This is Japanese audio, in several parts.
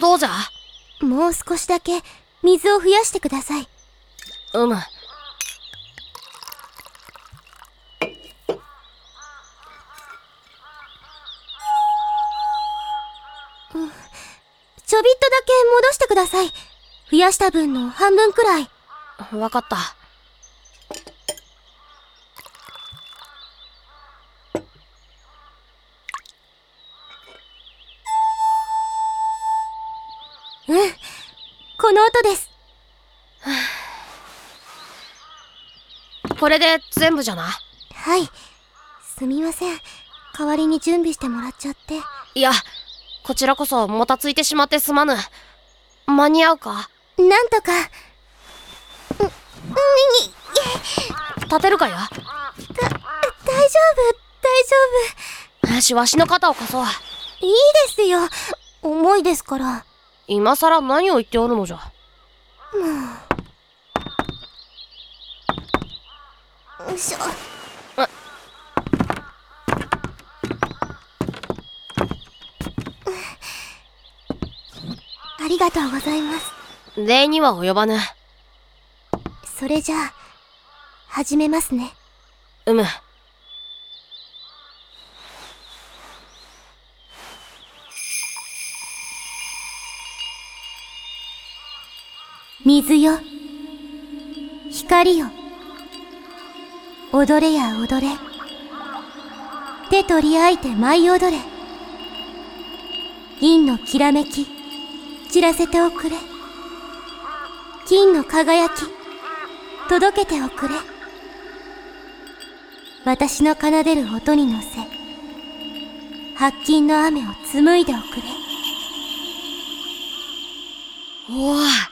どうじゃ？もう少しだけ水を増やしてください。うむ。ちょびっとだけ戻してください。増やした分の半分くらい。わかった。うん。この音です。これで全部じゃな。はい。すみません。代わりに準備してもらっちゃって。いや、こちらこそもたついてしまってすまぬ。間に合うか？なんとか。う、に、立てるかや大丈夫、大丈よし、わしの肩を貸そう。夫。いいですよ。重いですから。今さら何を言っておるのじゃ。よいしょ。ありがとうございます。礼には及ばぬ。それじゃあ、始めますね。うむ。水よ。光よ。踊れや踊れ。手取り合いて舞い踊れ。銀のきらめき、散らせておくれ。金の輝き、届けておくれ。私の奏でる音に乗せ、白金の雨を紡いでおくれ。おお。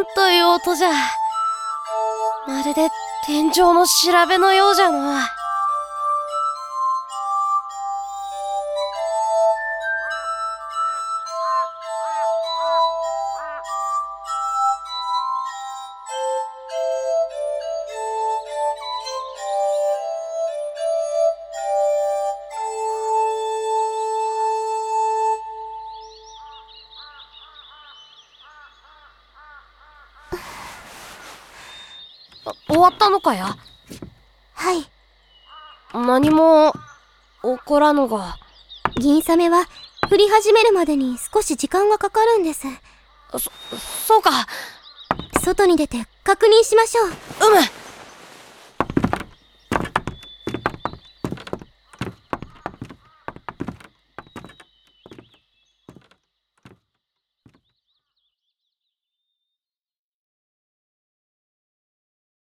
なんという音じゃ。まるで天井の調べのようじゃの。終わったのかや？はい。何も起こらぬが。銀サメは降り始めるまでに少し時間がかかるんです。そ、そうか。外に出て確認しましょう。うむ